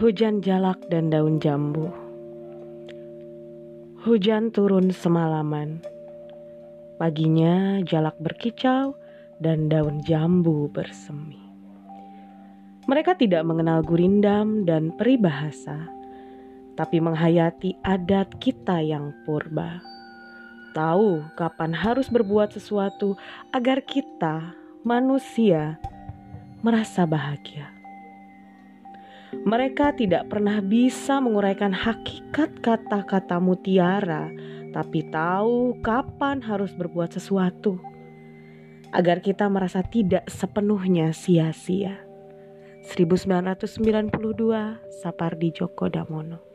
Hujan jalak dan daun jambu. Hujan turun semalaman. Paginya jalak berkicau dan daun jambu bersemi. Mereka tidak mengenal gurindam dan peribahasa, tapi menghayati adat kita yang purba. Tahu kapan harus berbuat sesuatu agar kita, manusia, merasa bahagia. Mereka tidak pernah bisa menguraikan hakikat kata-kata mutiara, tapi tahu kapan harus berbuat sesuatu agar kita merasa tidak sepenuhnya sia-sia. 1992 Sapardi Djoko Damono